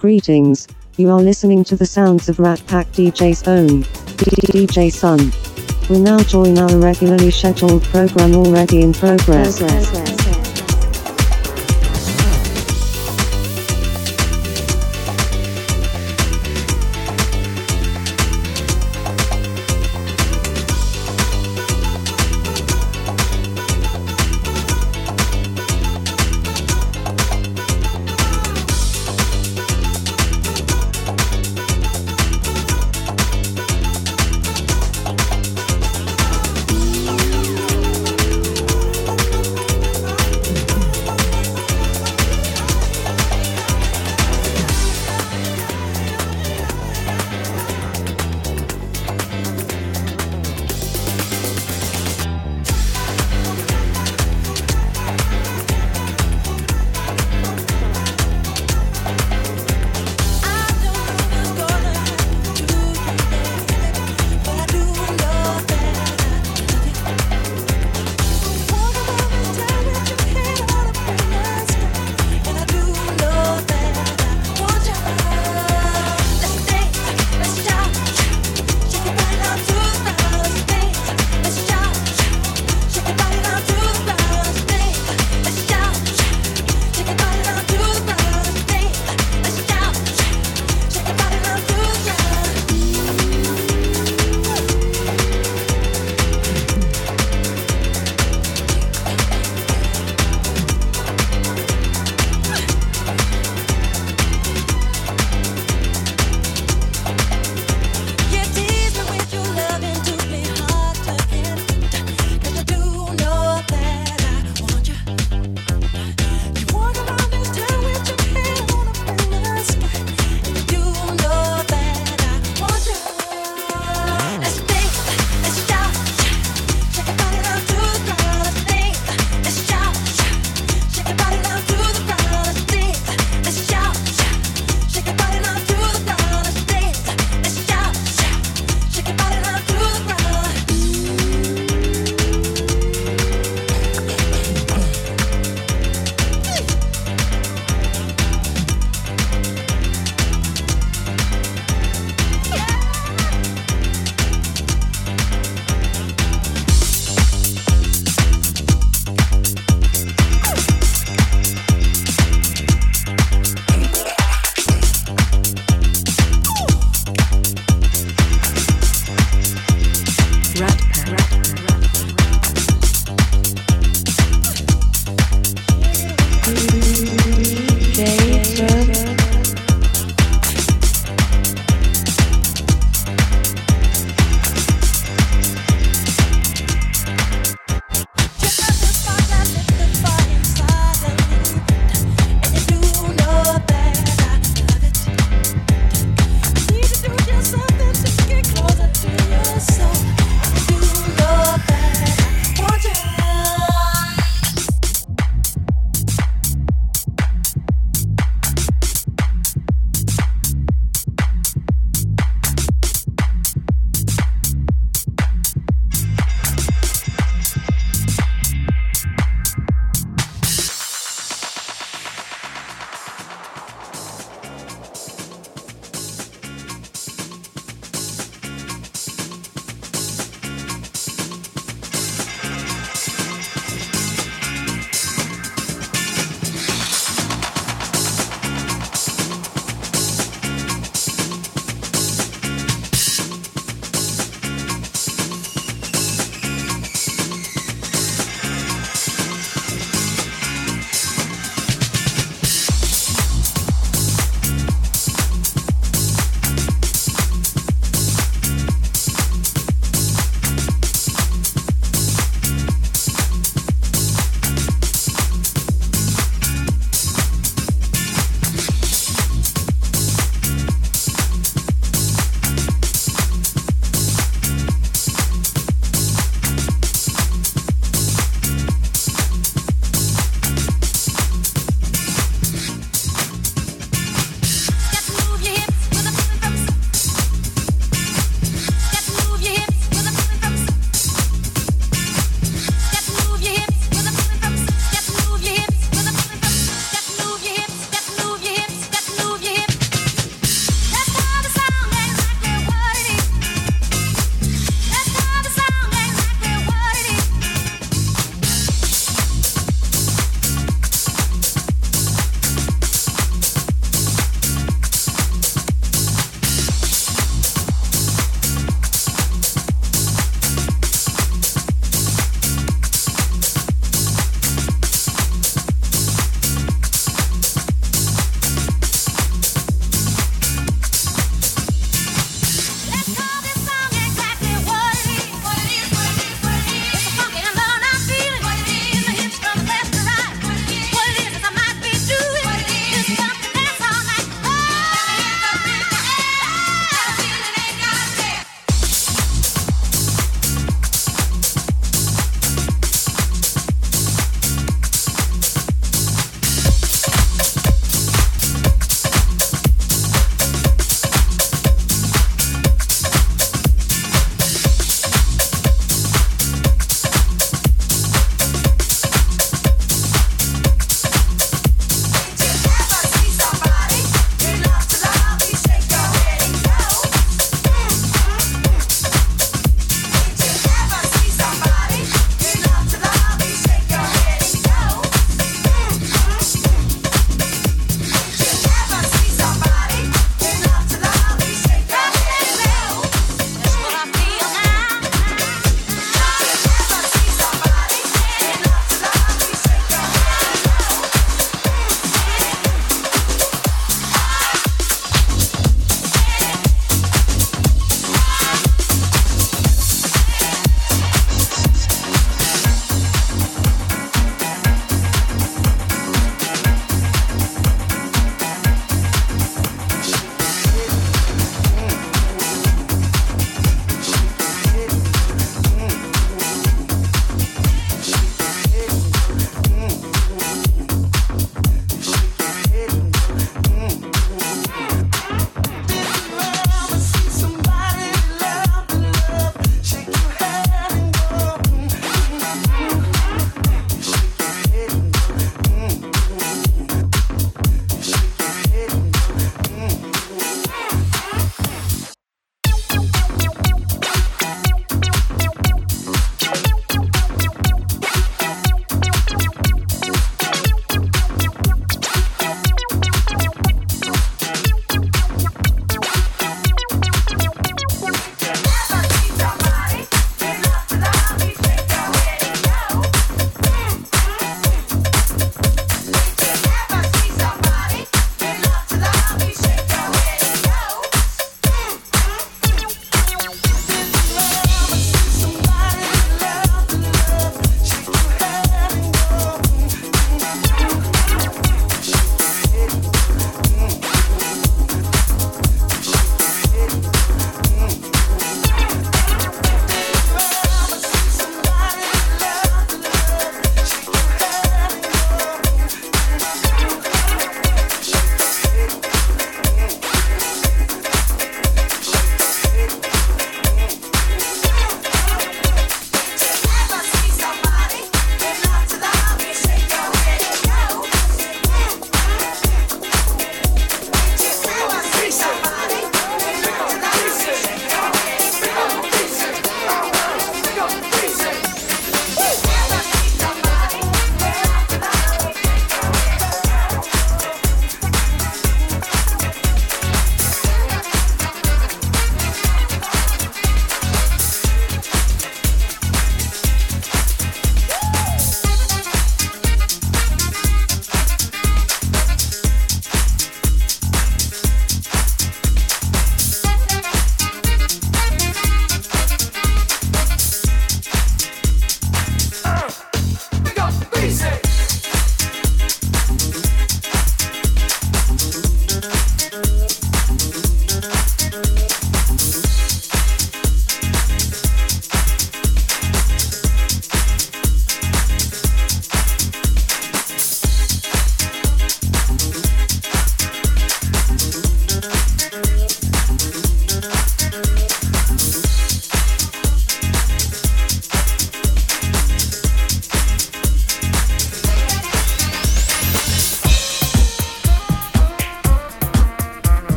Greetings. You are listening to the sounds of Rat Pack DJ's own DJ Sun. We now join our regularly scheduled program already in progress.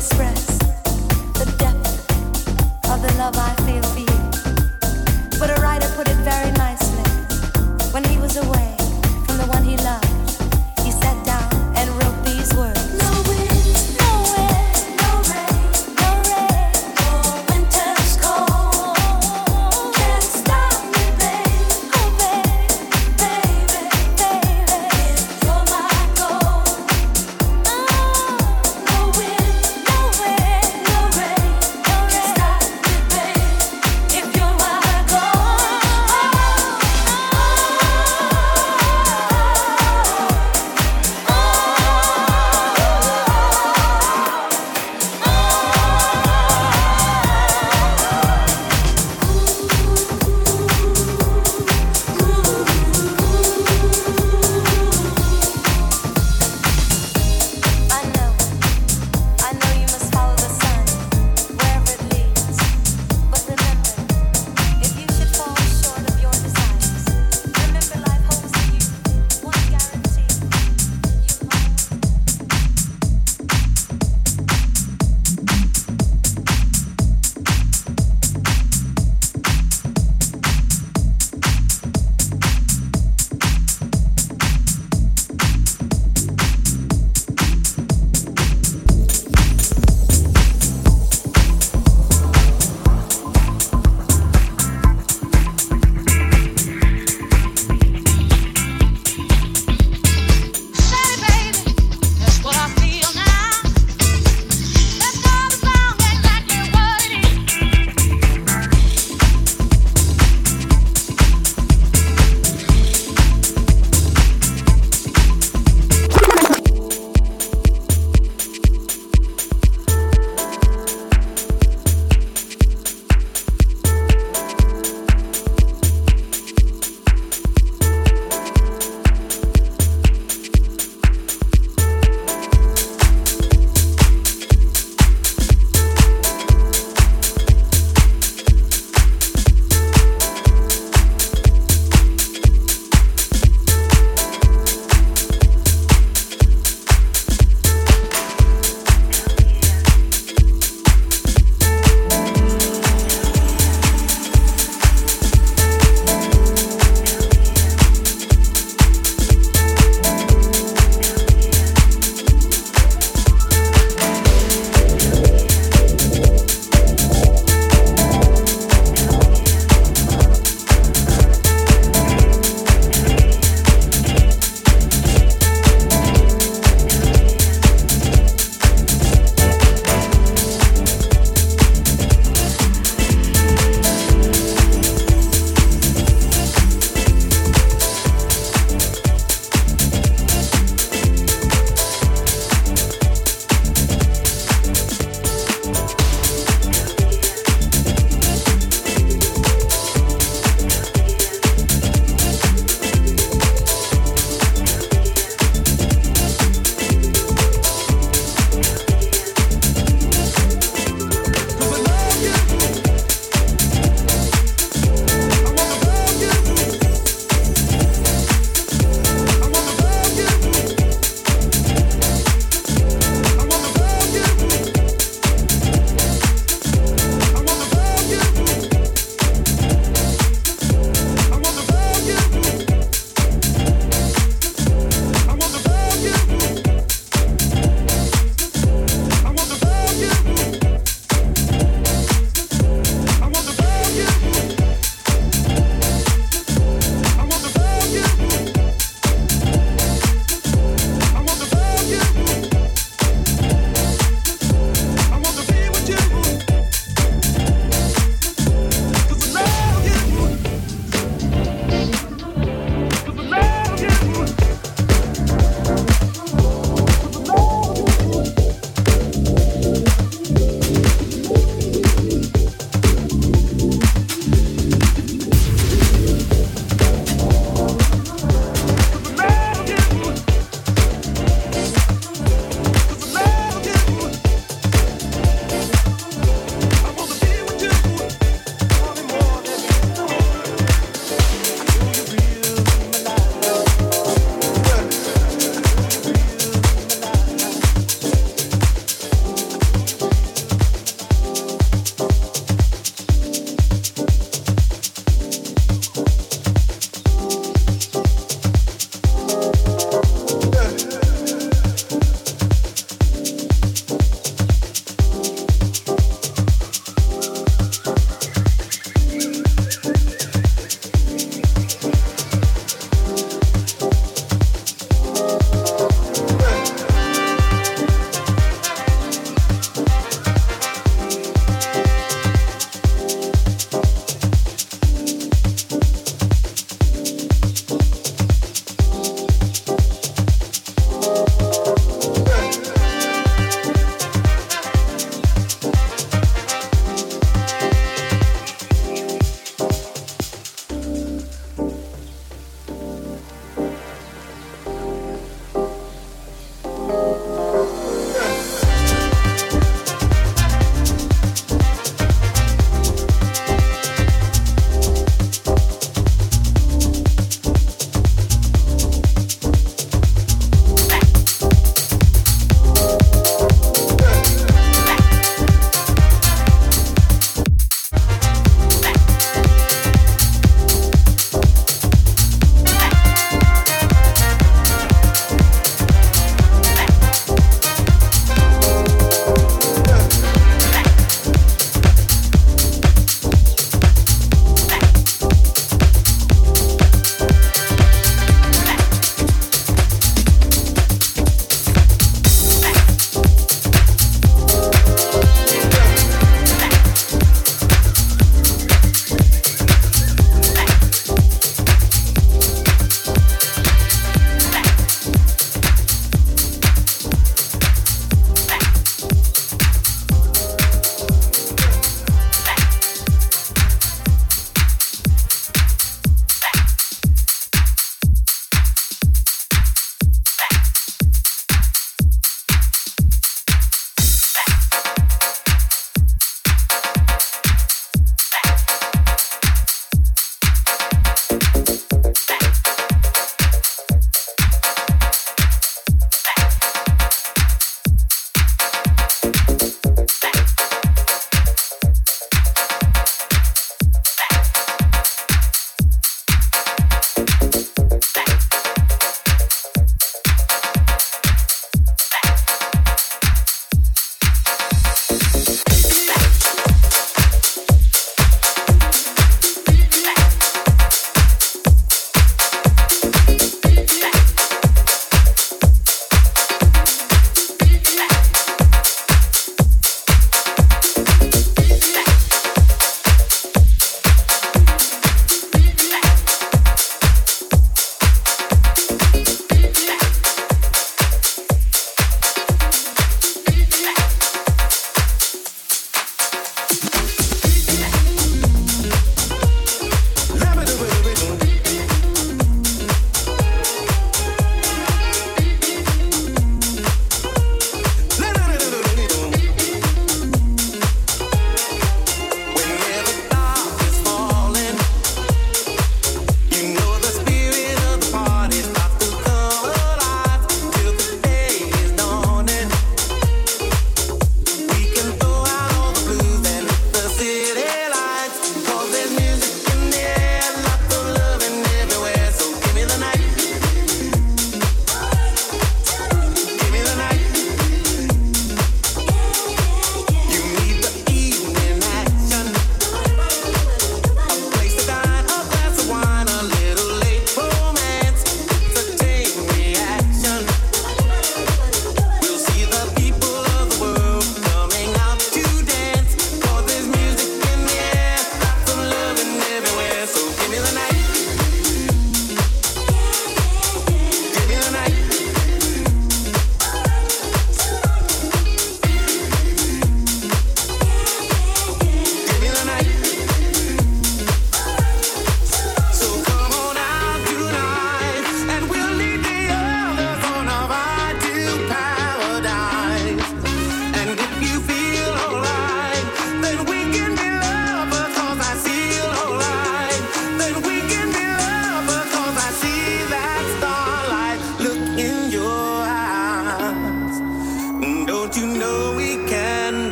express the depth of the love I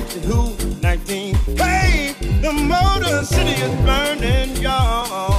1960 who? 19. Hey, the Motor City is burning, y'all.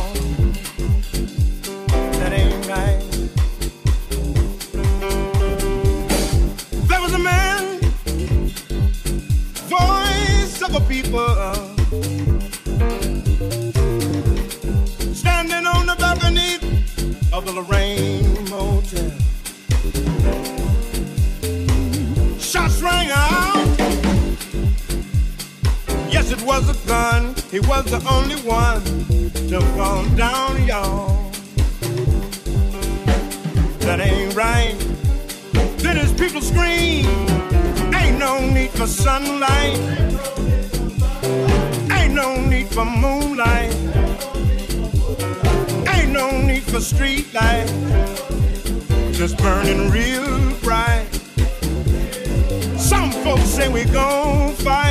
He was the only one to fall down, y'all. That ain't right. Then his people scream. Ain't no need for sunlight. Ain't no need for moonlight. Ain't no need for street light. Just burning real bright. Some folks say we gon' fight.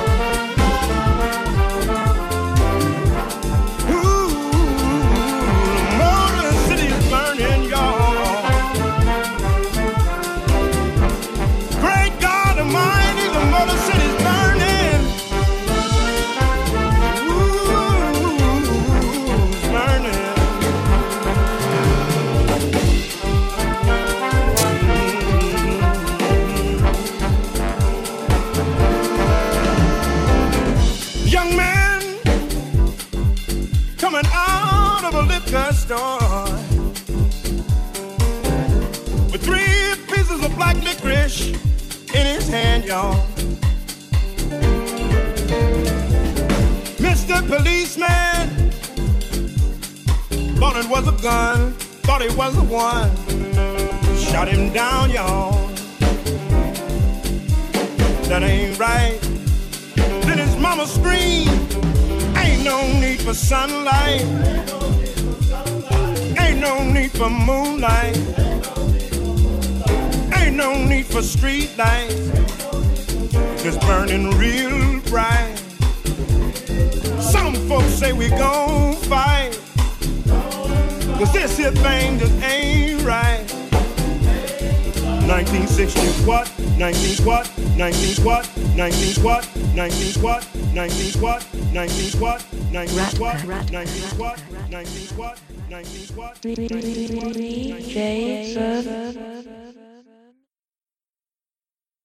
19 what? 19 what? 19 what? 19 what? 19 what? 19 what? 19 what? 19 what? DJ Sun.